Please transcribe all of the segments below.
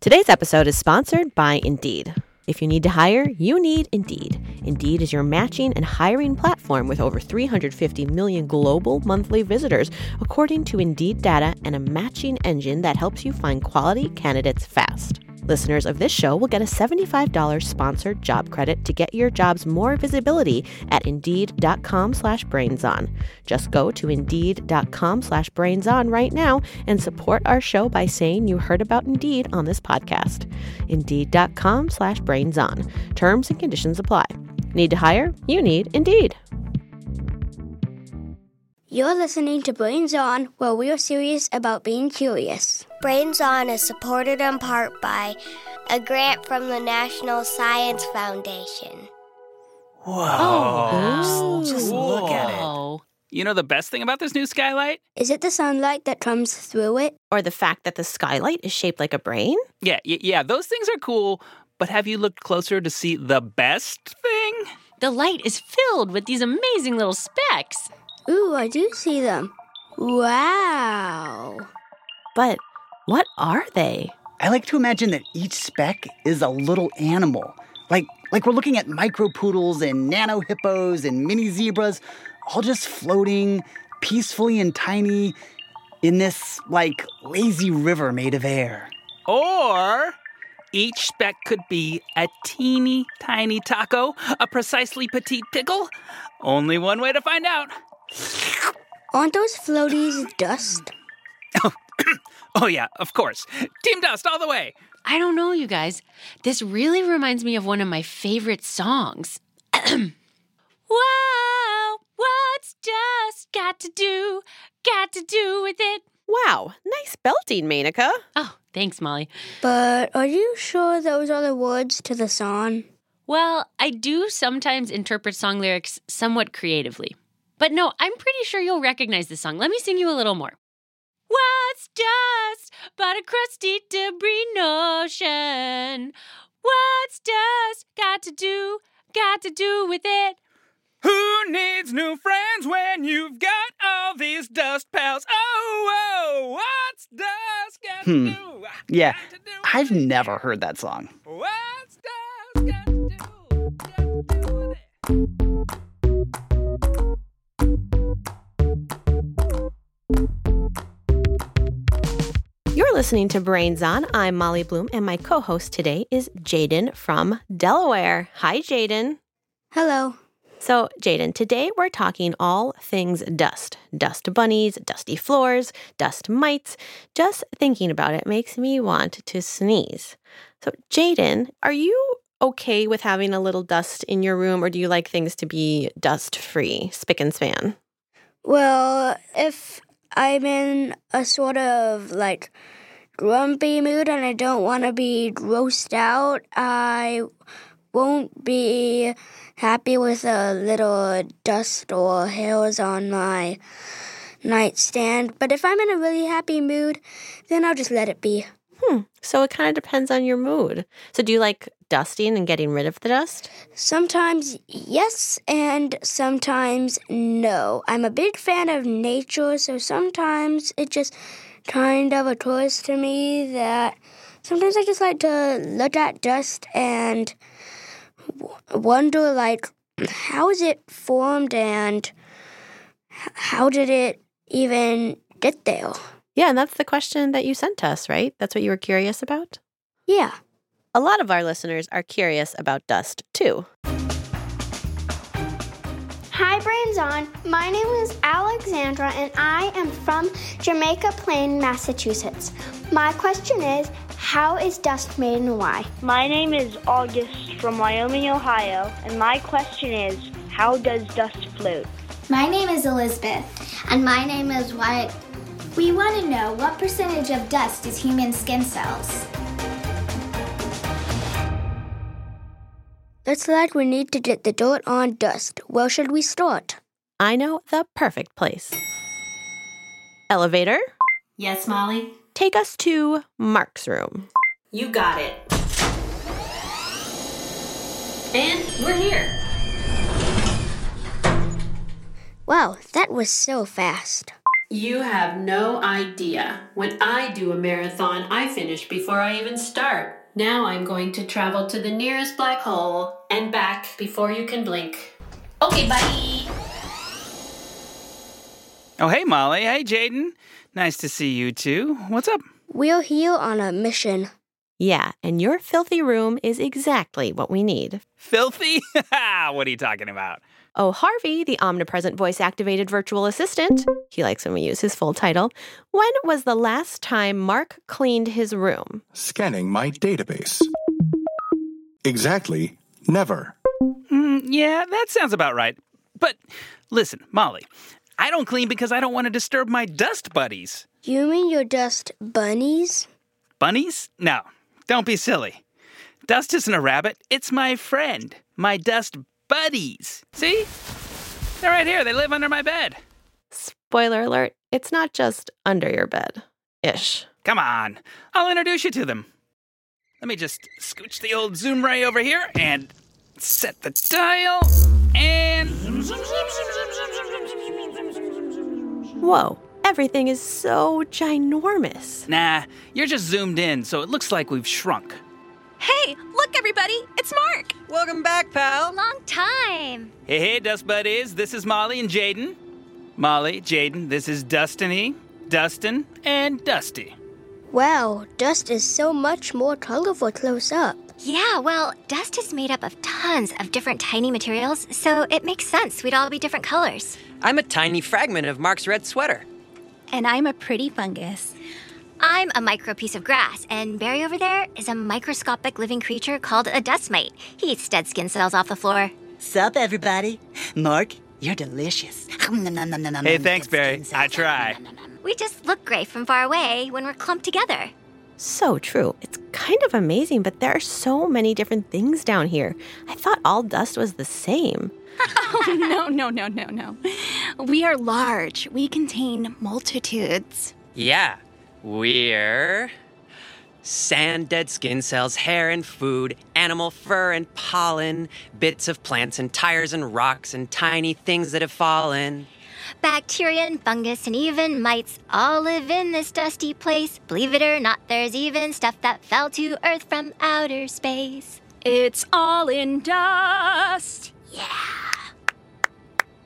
Today's episode is sponsored by Indeed. If you need to hire, you need Indeed. Indeed is your matching and hiring platform with over 350 million global monthly visitors, according to Indeed data, and a matching engine that helps you find quality candidates fast. Listeners of this show will get a $75 sponsored job credit to get your jobs more visibility at Indeed.com slash BrainsOn. Just go to Indeed.com slash BrainsOn right now and support our show by saying you heard about Indeed on this podcast. Indeed.com slash BrainsOn. Terms and conditions apply. Need to hire? You need Indeed. You're listening to Brains On, where we are serious about being curious. Brains On is supported in part by a grant from the National Science Foundation. Whoa. Oh, just, just look at it. You know the best thing about this new skylight? Is it the sunlight that comes through it? Or the fact that the skylight is shaped like a brain? Yeah, y- yeah, those things are cool, but have you looked closer to see the best thing? The light is filled with these amazing little specks. Ooh, I do see them. Wow. But what are they? I like to imagine that each speck is a little animal. Like like we're looking at micro poodles and nano hippos and mini zebras, all just floating peacefully and tiny in this like lazy river made of air. Or each speck could be a teeny tiny taco, a precisely petite pickle. Only one way to find out. Aren't those floaties dust? Oh, oh yeah, of course. Team Dust all the way. I don't know, you guys. This really reminds me of one of my favorite songs. wow, what's dust got to do? Got to do with it? Wow, nice belting, Manica. Oh, thanks, Molly. But are you sure those are the words to the song? Well, I do sometimes interpret song lyrics somewhat creatively. But no, I'm pretty sure you'll recognize this song. Let me sing you a little more. What's dust but a crusty debris notion? What's dust got to do, got to do with it? Who needs new friends when you've got all these dust pals? Oh, oh, what's dust got Hmm. to do? Yeah, to do I've it? never heard that song. What's You're listening to Brains On. I'm Molly Bloom, and my co host today is Jaden from Delaware. Hi, Jaden. Hello. So, Jaden, today we're talking all things dust dust bunnies, dusty floors, dust mites. Just thinking about it makes me want to sneeze. So, Jaden, are you okay with having a little dust in your room, or do you like things to be dust free, spick and span? Well, if I'm in a sort of like grumpy mood and I don't want to be grossed out, I won't be happy with a little dust or hairs on my nightstand. But if I'm in a really happy mood, then I'll just let it be. Hmm. So, it kind of depends on your mood. So, do you like dusting and getting rid of the dust? Sometimes yes, and sometimes no. I'm a big fan of nature, so sometimes it just kind of occurs to me that sometimes I just like to look at dust and wonder, like, how is it formed and how did it even get there? Yeah, and that's the question that you sent us, right? That's what you were curious about? Yeah. A lot of our listeners are curious about dust too. Hi, Brains On. My name is Alexandra, and I am from Jamaica Plain, Massachusetts. My question is How is dust made and why? My name is August from Wyoming, Ohio, and my question is how does dust float? My name is Elizabeth. And my name is Wyatt. We want to know what percentage of dust is human skin cells? Looks like we need to get the dirt on dust. Where should we start? I know the perfect place. Elevator, Yes, Molly? take us to Mark's room. You got it. And we're here. Wow, that was so fast. You have no idea. When I do a marathon, I finish before I even start. Now I'm going to travel to the nearest black hole and back before you can blink. Okay, buddy. Oh, hey, Molly. Hey, Jaden. Nice to see you too. What's up? We're here on a mission. Yeah, and your filthy room is exactly what we need. Filthy? what are you talking about? Oh, Harvey, the omnipresent voice activated virtual assistant, he likes when we use his full title. When was the last time Mark cleaned his room? Scanning my database. Exactly, never. Mm, yeah, that sounds about right. But listen, Molly, I don't clean because I don't want to disturb my dust buddies. You mean your dust bunnies? Bunnies? No, don't be silly. Dust isn't a rabbit, it's my friend, my dust buddies. See? They're right here. They live under my bed. Spoiler alert, it's not just under your bed. Ish. Come on. I'll introduce you to them. Let me just scooch the old zoom ray over here and set the dial and. Whoa, everything is so ginormous. Nah, you're just zoomed in, so it looks like we've shrunk. Hey, look, everybody, it's Mark. Welcome back, pal. Long time. Hey, hey, Dust Buddies. This is Molly and Jaden. Molly, Jaden, this is Dustiny, Dustin, and Dusty. Wow, dust is so much more colorful close up. Yeah, well, dust is made up of tons of different tiny materials, so it makes sense we'd all be different colors. I'm a tiny fragment of Mark's red sweater. And I'm a pretty fungus. I'm a micro piece of grass, and Barry over there is a microscopic living creature called a dust mite. He eats dead skin cells off the floor. Sup, everybody? Mark, you're delicious. Hey, thanks, Barry. I try. We just look great from far away when we're clumped together. So true. It's kind of amazing, but there are so many different things down here. I thought all dust was the same. oh, no, no, no, no, no. We are large. We contain multitudes. Yeah, we're sand, dead skin cells, hair and food, animal fur and pollen, bits of plants and tires and rocks and tiny things that have fallen. Bacteria and fungus and even mites all live in this dusty place. Believe it or not, there's even stuff that fell to Earth from outer space. It's all in dust. Yeah.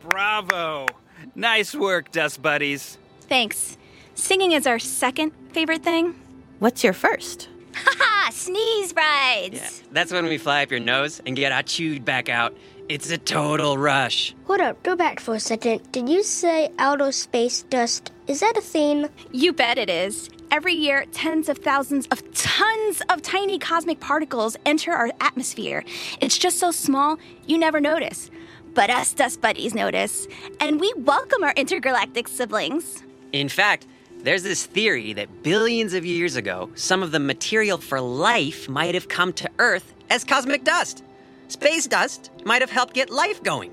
Bravo. Nice work, Dust Buddies. Thanks. Singing is our second favorite thing. What's your first? Haha, sneeze rides. Yeah, that's when we fly up your nose and get our chewed back out. It's a total rush. Hold up, go back for a second. Did you say outer space dust? Is that a theme? You bet it is. Every year, tens of thousands of tons of tiny cosmic particles enter our atmosphere. It's just so small, you never notice. But us dust buddies notice, and we welcome our intergalactic siblings. In fact, there's this theory that billions of years ago, some of the material for life might have come to Earth as cosmic dust. Space dust might have helped get life going.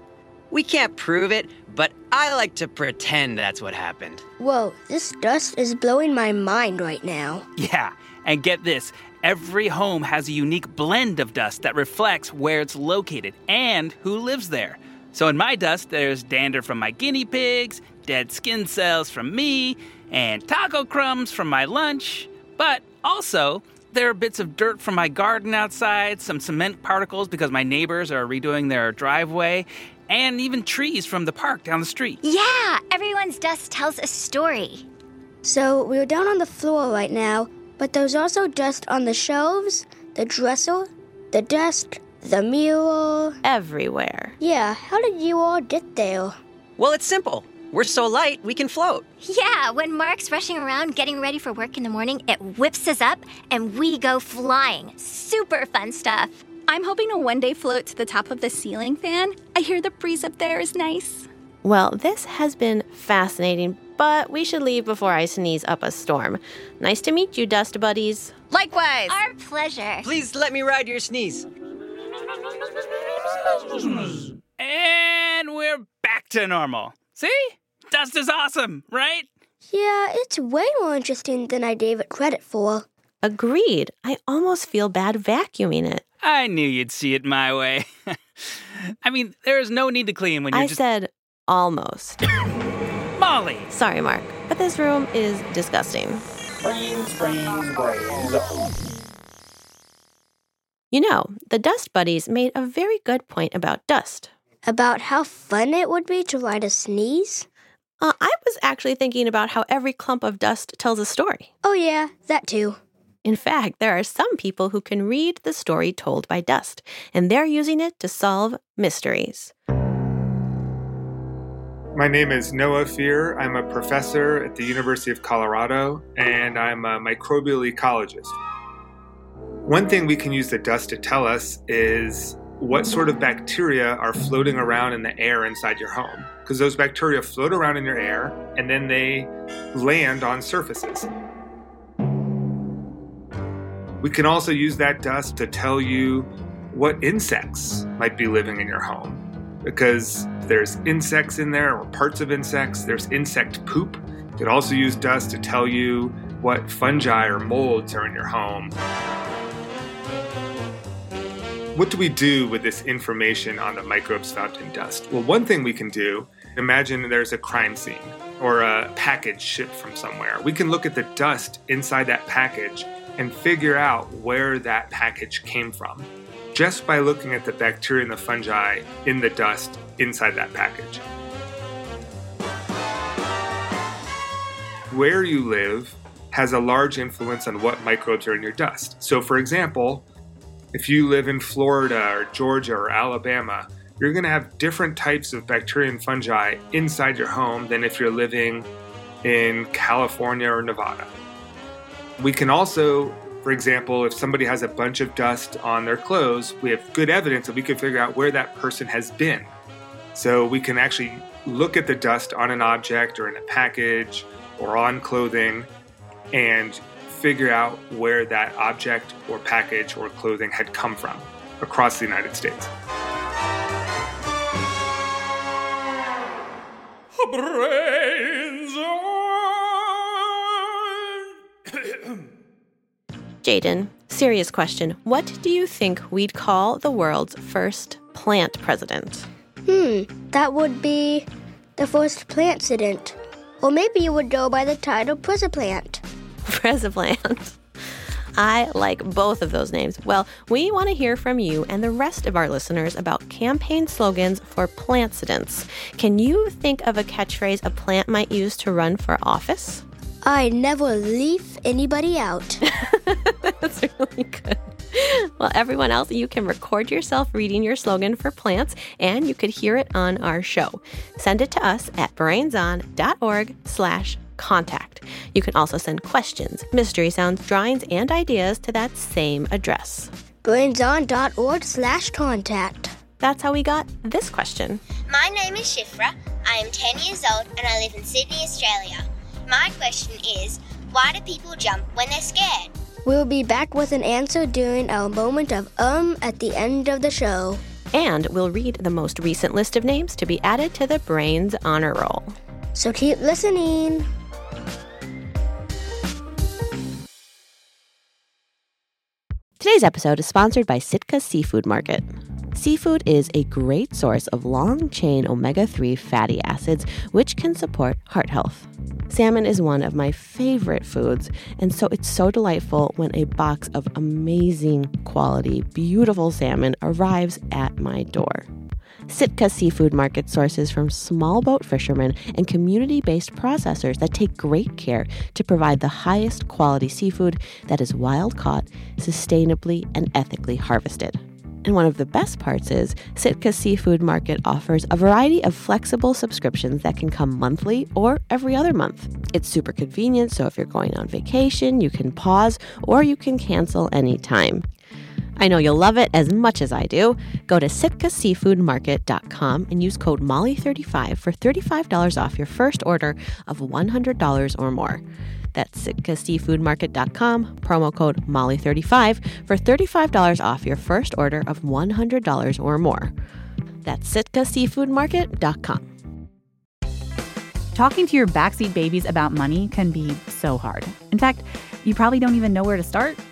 We can't prove it, but I like to pretend that's what happened. Whoa, this dust is blowing my mind right now. Yeah, and get this every home has a unique blend of dust that reflects where it's located and who lives there. So in my dust, there's dander from my guinea pigs, dead skin cells from me, and taco crumbs from my lunch. But also, there are bits of dirt from my garden outside, some cement particles because my neighbors are redoing their driveway, and even trees from the park down the street. Yeah, everyone's dust tells a story. So we're down on the floor right now, but there's also dust on the shelves, the dresser, the desk, the mirror. Everywhere. Yeah, how did you all get there? Well, it's simple. We're so light, we can float. Yeah, when Mark's rushing around getting ready for work in the morning, it whips us up and we go flying. Super fun stuff. I'm hoping to one day float to the top of the ceiling fan. I hear the breeze up there is nice. Well, this has been fascinating, but we should leave before I sneeze up a storm. Nice to meet you, Dust Buddies. Likewise. Our pleasure. Please let me ride your sneeze. And we're back to normal. See? Dust is awesome, right? Yeah, it's way more interesting than I gave it credit for. Agreed. I almost feel bad vacuuming it. I knew you'd see it my way. I mean, there is no need to clean when you're I just. said almost. Molly! Sorry, Mark. But this room is disgusting. Brains, brains, brains. You know, the Dust Buddies made a very good point about dust. About how fun it would be to write a sneeze? Uh, I was actually thinking about how every clump of dust tells a story. Oh, yeah, that too. In fact, there are some people who can read the story told by dust, and they're using it to solve mysteries. My name is Noah Fierer. I'm a professor at the University of Colorado, and I'm a microbial ecologist. One thing we can use the dust to tell us is what sort of bacteria are floating around in the air inside your home. Because those bacteria float around in your air and then they land on surfaces. We can also use that dust to tell you what insects might be living in your home. Because there's insects in there or parts of insects, there's insect poop. You could also use dust to tell you what fungi or molds are in your home. What do we do with this information on the microbes found in dust? Well, one thing we can do imagine there's a crime scene or a package shipped from somewhere. We can look at the dust inside that package and figure out where that package came from just by looking at the bacteria and the fungi in the dust inside that package. Where you live has a large influence on what microbes are in your dust. So, for example, if you live in Florida or Georgia or Alabama, you're going to have different types of bacteria and fungi inside your home than if you're living in California or Nevada. We can also, for example, if somebody has a bunch of dust on their clothes, we have good evidence that we can figure out where that person has been. So we can actually look at the dust on an object or in a package or on clothing and figure out where that object or package or clothing had come from across the United States. Brains Jaden, serious question. What do you think we'd call the world's first plant president? Hmm, that would be the first plant president. Or maybe you would go by the title President. President. I like both of those names. Well, we want to hear from you and the rest of our listeners about campaign slogans for plantsidents. Can you think of a catchphrase a plant might use to run for office? I never leave anybody out. That's really good. Well, everyone else, you can record yourself reading your slogan for plants, and you could hear it on our show. Send it to us at brainson.org slash contact. You can also send questions, mystery sounds, drawings, and ideas to that same address. brainson.org slash contact. That's how we got this question. My name is Shifra. I am 10 years old and I live in Sydney, Australia. My question is why do people jump when they're scared? We'll be back with an answer during our moment of um at the end of the show. And we'll read the most recent list of names to be added to the Brains Honor Roll. So keep listening. Today's episode is sponsored by Sitka Seafood Market. Seafood is a great source of long chain omega 3 fatty acids, which can support heart health. Salmon is one of my favorite foods, and so it's so delightful when a box of amazing quality, beautiful salmon arrives at my door. Sitka Seafood Market sources from small boat fishermen and community based processors that take great care to provide the highest quality seafood that is wild caught, sustainably, and ethically harvested. And one of the best parts is Sitka Seafood Market offers a variety of flexible subscriptions that can come monthly or every other month. It's super convenient, so if you're going on vacation, you can pause or you can cancel anytime. I know you'll love it as much as I do. Go to sitkaseafoodmarket.com and use code MOLLY35 for $35 off your first order of $100 or more. That's sitkaseafoodmarket.com, promo code MOLLY35 for $35 off your first order of $100 or more. That's sitkaseafoodmarket.com. Talking to your backseat babies about money can be so hard. In fact, you probably don't even know where to start.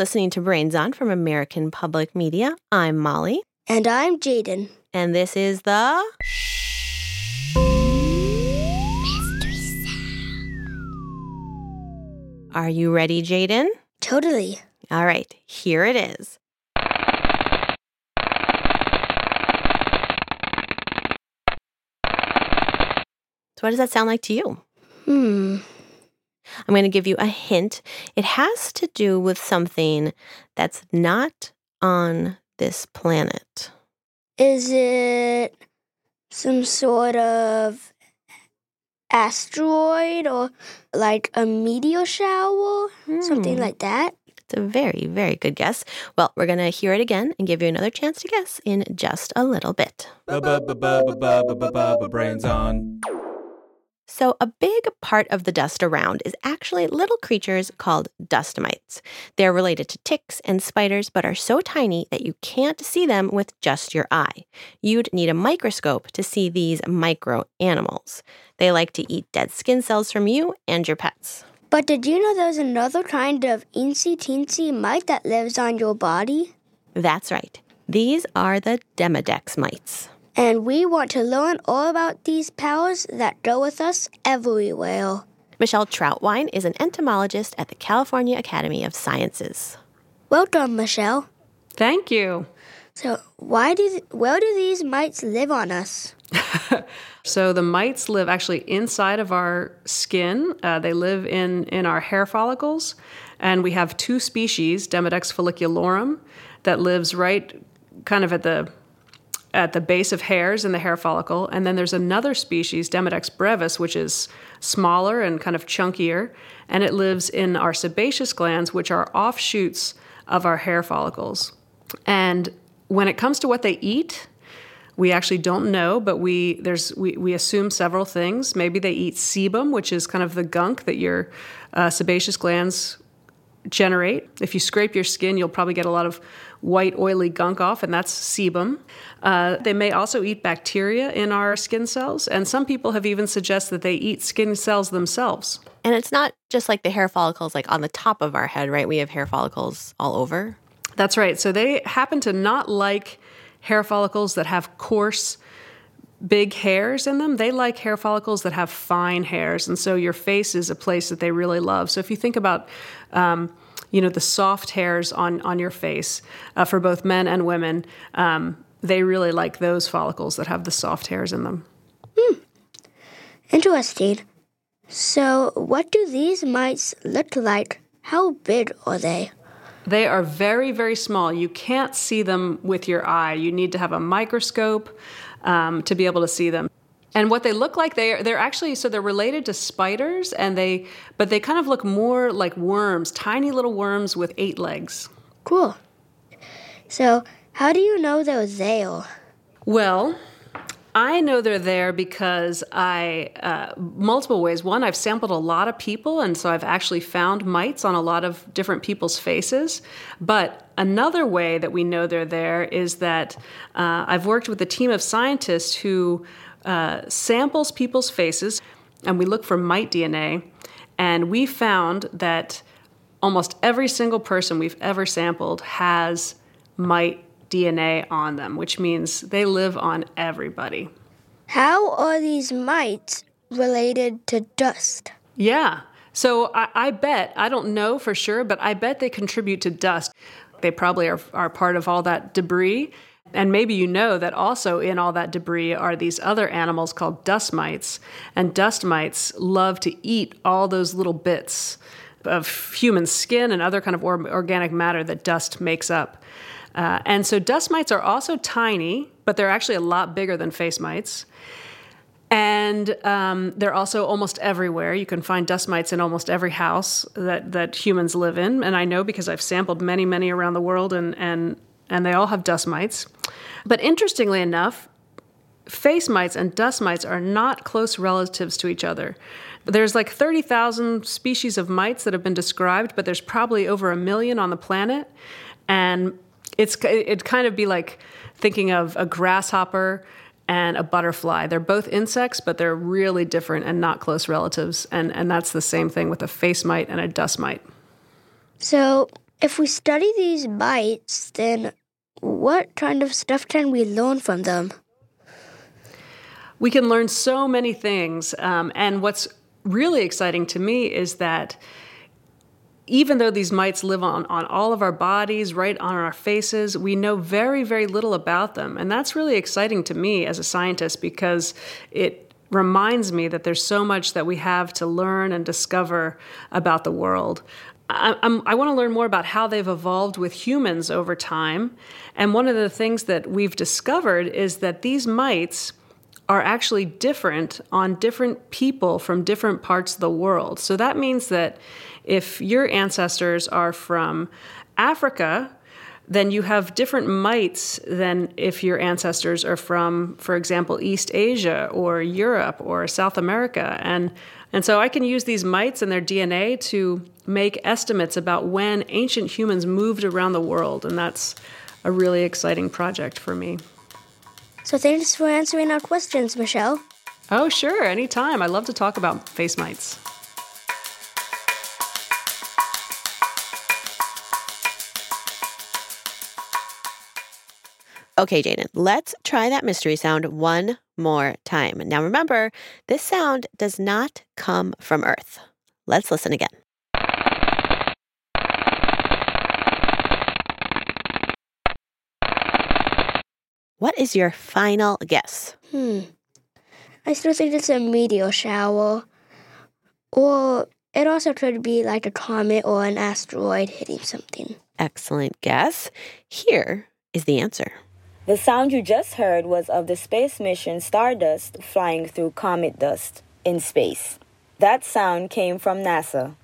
listening to Brains On from American Public Media. I'm Molly. And I'm Jaden. And this is the. Are you ready, Jaden? Totally. All right, here it is. So, what does that sound like to you? Hmm. I'm going to give you a hint. It has to do with something that's not on this planet. Is it some sort of asteroid or like a meteor shower? Something Hmm. like that? It's a very, very good guess. Well, we're going to hear it again and give you another chance to guess in just a little bit. Brains on. So, a big part of the dust around is actually little creatures called dust mites. They're related to ticks and spiders, but are so tiny that you can't see them with just your eye. You'd need a microscope to see these micro animals. They like to eat dead skin cells from you and your pets. But did you know there's another kind of eensy teensy mite that lives on your body? That's right. These are the Demodex mites. And we want to learn all about these powers that go with us everywhere. Michelle Trautwein is an entomologist at the California Academy of Sciences. Welcome, Michelle. Thank you. So, why do th- where do these mites live on us? So the mites live actually inside of our skin. Uh, they live in in our hair follicles, and we have two species, Demodex folliculorum, that lives right kind of at the at the base of hairs in the hair follicle, and then there's another species, Demodex brevis, which is smaller and kind of chunkier, and it lives in our sebaceous glands, which are offshoots of our hair follicles. And when it comes to what they eat, we actually don't know, but we there's we, we assume several things. Maybe they eat sebum, which is kind of the gunk that your uh, sebaceous glands generate. If you scrape your skin, you'll probably get a lot of white, oily gunk off, and that's sebum. Uh, they may also eat bacteria in our skin cells, and some people have even suggested that they eat skin cells themselves. And it's not just like the hair follicles like on the top of our head, right? We have hair follicles all over. That's right. So they happen to not like hair follicles that have coarse, big hairs in them. They like hair follicles that have fine hairs. And so your face is a place that they really love. So if you think about, um, you know, the soft hairs on, on your face uh, for both men and women, um, they really like those follicles that have the soft hairs in them. Interesting. So, what do these mites look like? How big are they? They are very, very small. You can't see them with your eye. You need to have a microscope um, to be able to see them. And what they look like, they're they're actually so they're related to spiders, and they but they kind of look more like worms, tiny little worms with eight legs. Cool. So, how do you know they're there? Well, I know they're there because I, uh, multiple ways. One, I've sampled a lot of people, and so I've actually found mites on a lot of different people's faces. But another way that we know they're there is that uh, I've worked with a team of scientists who uh, samples people's faces, and we look for mite DNA. And we found that almost every single person we've ever sampled has mite DNA on them, which means they live on everybody. How are these mites related to dust? Yeah. So I, I bet, I don't know for sure, but I bet they contribute to dust. They probably are, are part of all that debris. And maybe you know that also in all that debris are these other animals called dust mites. And dust mites love to eat all those little bits of human skin and other kind of or- organic matter that dust makes up. Uh, and so dust mites are also tiny, but they're actually a lot bigger than face mites. And um, they're also almost everywhere. You can find dust mites in almost every house that, that humans live in. And I know because I've sampled many, many around the world, and, and, and they all have dust mites. But interestingly enough, face mites and dust mites are not close relatives to each other. There's like 30,000 species of mites that have been described, but there's probably over a million on the planet. And it's it'd kind of be like thinking of a grasshopper and a butterfly. They're both insects, but they're really different and not close relatives. And, and that's the same thing with a face mite and a dust mite. So, if we study these mites, then what kind of stuff can we learn from them? We can learn so many things. Um, and what's really exciting to me is that even though these mites live on, on all of our bodies, right on our faces, we know very, very little about them. And that's really exciting to me as a scientist because it reminds me that there's so much that we have to learn and discover about the world. I, I want to learn more about how they've evolved with humans over time. And one of the things that we've discovered is that these mites are actually different on different people from different parts of the world. So that means that if your ancestors are from Africa, then you have different mites than if your ancestors are from, for example, East Asia or Europe or South America. And, and so I can use these mites and their DNA to make estimates about when ancient humans moved around the world. And that's a really exciting project for me. So thanks for answering our questions, Michelle. Oh, sure, anytime. I love to talk about face mites. Okay, Jaden, let's try that mystery sound one more time. Now remember, this sound does not come from Earth. Let's listen again. What is your final guess? Hmm. I still think it's a meteor shower. Or it also could be like a comet or an asteroid hitting something. Excellent guess. Here is the answer. The sound you just heard was of the space mission Stardust flying through comet dust in space. That sound came from NASA.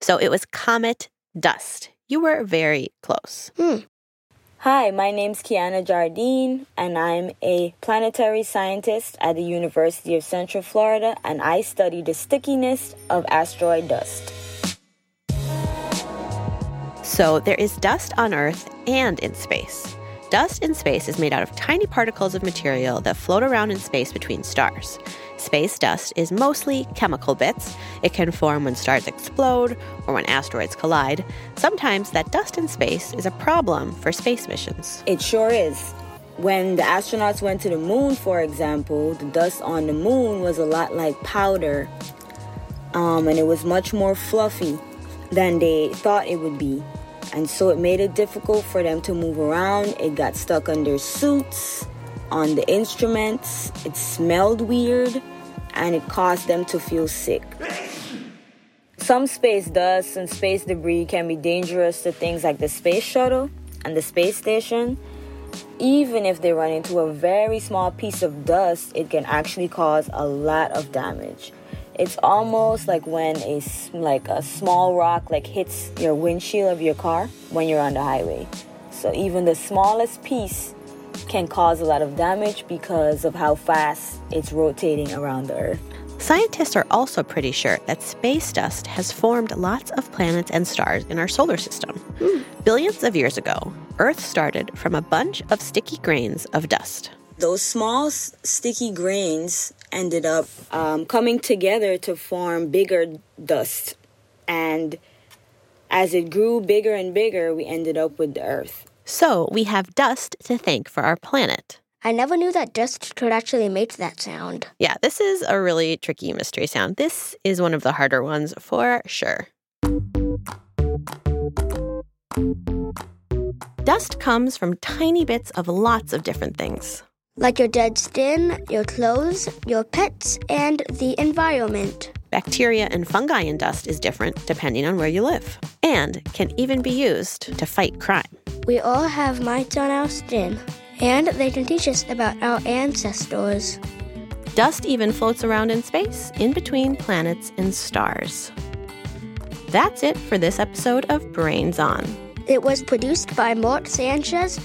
So it was comet dust. You were very close. Hmm. Hi, my name's Kiana Jardine, and I'm a planetary scientist at the University of Central Florida, and I study the stickiness of asteroid dust. So there is dust on Earth and in space. Dust in space is made out of tiny particles of material that float around in space between stars. Space dust is mostly chemical bits. It can form when stars explode or when asteroids collide. Sometimes that dust in space is a problem for space missions. It sure is. When the astronauts went to the moon, for example, the dust on the moon was a lot like powder, um, and it was much more fluffy than they thought it would be. And so it made it difficult for them to move around. It got stuck their suits, on the instruments. It smelled weird and it caused them to feel sick. Some space dust and space debris can be dangerous to things like the space shuttle and the space station. Even if they run into a very small piece of dust, it can actually cause a lot of damage. It's almost like when a like a small rock like hits your windshield of your car when you're on the highway. So even the smallest piece can cause a lot of damage because of how fast it's rotating around the Earth. Scientists are also pretty sure that space dust has formed lots of planets and stars in our solar system. Mm. Billions of years ago, Earth started from a bunch of sticky grains of dust. Those small sticky grains ended up um, coming together to form bigger dust. And as it grew bigger and bigger, we ended up with the Earth. So we have dust to thank for our planet. I never knew that dust could actually make that sound. Yeah, this is a really tricky mystery sound. This is one of the harder ones for sure. Dust comes from tiny bits of lots of different things. Like your dead skin, your clothes, your pets, and the environment. Bacteria and fungi in dust is different depending on where you live, and can even be used to fight crime. We all have mites on our skin, and they can teach us about our ancestors. Dust even floats around in space, in between planets and stars. That's it for this episode of Brains On. It was produced by Marc Sanchez,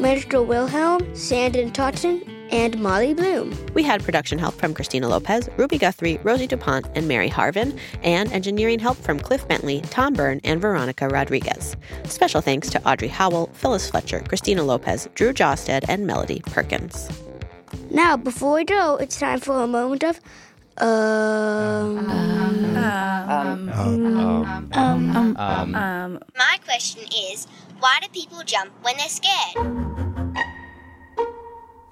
Marshall Wilhelm, Sanden Totten, and Molly Bloom. We had production help from Christina Lopez, Ruby Guthrie, Rosie DuPont, and Mary Harvin, and engineering help from Cliff Bentley, Tom Byrne, and Veronica Rodriguez. Special thanks to Audrey Howell, Phyllis Fletcher, Christina Lopez, Drew Josted, and Melody Perkins. Now, before we go, it's time for a moment of My question is why do people jump when they're scared?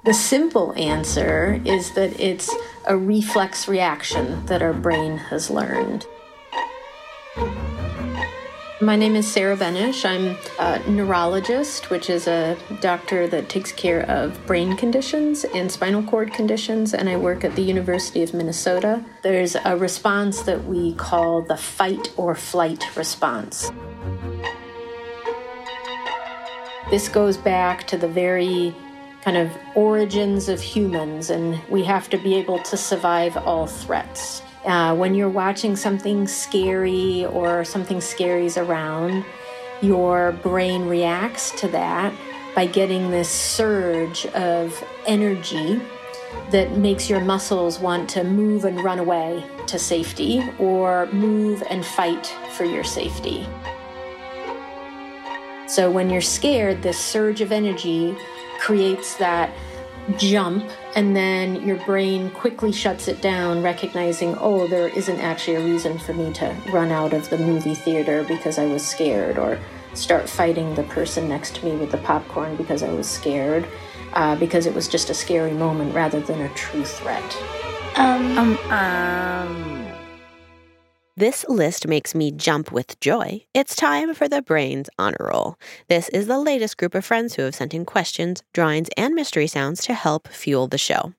The simple answer is that it's a reflex reaction that our brain has learned. My name is Sarah Benish. I'm a neurologist, which is a doctor that takes care of brain conditions and spinal cord conditions, and I work at the University of Minnesota. There's a response that we call the fight or flight response. This goes back to the very kind of origins of humans, and we have to be able to survive all threats. Uh, when you're watching something scary or something scary's around, your brain reacts to that by getting this surge of energy that makes your muscles want to move and run away to safety or move and fight for your safety. So when you're scared, this surge of energy creates that jump, and then your brain quickly shuts it down, recognizing, oh, there isn't actually a reason for me to run out of the movie theater because I was scared, or start fighting the person next to me with the popcorn because I was scared, uh, because it was just a scary moment rather than a true threat. Um, um, um. This list makes me jump with joy. It's time for the Brains Honor Roll. This is the latest group of friends who have sent in questions, drawings, and mystery sounds to help fuel the show.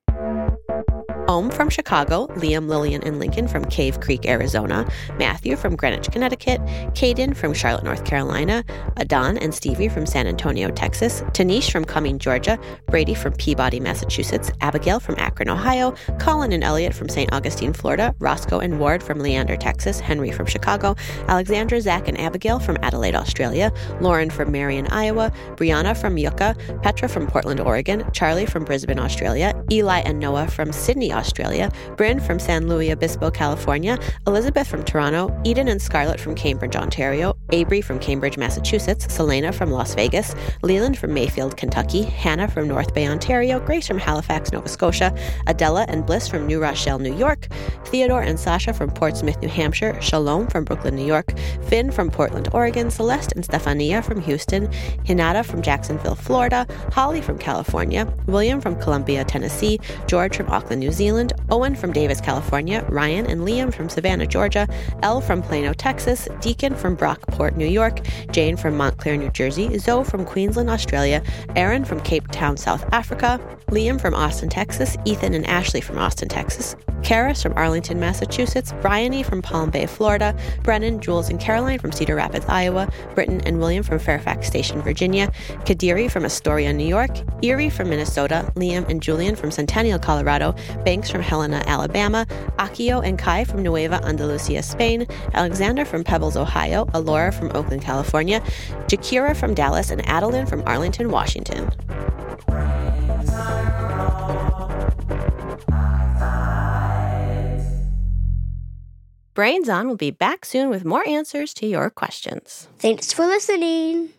Home from Chicago, Liam, Lillian, and Lincoln from Cave Creek, Arizona, Matthew from Greenwich, Connecticut, Caden from Charlotte, North Carolina, Adon and Stevie from San Antonio, Texas, Tanish from Cumming, Georgia, Brady from Peabody, Massachusetts, Abigail from Akron, Ohio, Colin and Elliot from St. Augustine, Florida, Roscoe and Ward from Leander, Texas, Henry from Chicago, Alexandra, Zach, and Abigail from Adelaide, Australia, Lauren from Marion, Iowa, Brianna from Yucca, Petra from Portland, Oregon, Charlie from Brisbane, Australia, Eli and Noah from Sydney, Australia, Bryn from San Luis Obispo, California, Elizabeth from Toronto, Eden and Scarlett from Cambridge, Ontario, Avery from Cambridge, Massachusetts, Selena from Las Vegas, Leland from Mayfield, Kentucky, Hannah from North Bay, Ontario, Grace from Halifax, Nova Scotia, Adela and Bliss from New Rochelle, New York, Theodore and Sasha from Portsmouth, New Hampshire, Shalom from Brooklyn, New York, Finn from Portland, Oregon, Celeste and Stefania from Houston, Hinata from Jacksonville, Florida, Holly from California, William from Columbia, Tennessee, George from Auckland, New Zealand, Owen from Davis, California, Ryan and Liam from Savannah, Georgia, Elle from Plano, Texas, Deacon from Brockport, New York, Jane from Montclair, New Jersey, Zoe from Queensland, Australia, Aaron from Cape Town, South Africa, Liam from Austin, Texas, Ethan and Ashley from Austin, Texas, Karis from Arlington, Massachusetts, Bryony from Palm Bay, Florida, Brennan, Jules, and Caroline from Cedar Rapids, Iowa, Britton and William from Fairfax Station, Virginia, Kadiri from Astoria, New York, Erie from Minnesota, Liam and Julian from Centennial, Colorado, Banks from Helena, Alabama, Akio and Kai from Nueva Andalucia, Spain, Alexander from Peebles, Ohio, Alora from Oakland, California, Jakira from Dallas, and Adeline from Arlington, Washington. Brains On will be back soon with more answers to your questions. Thanks for listening.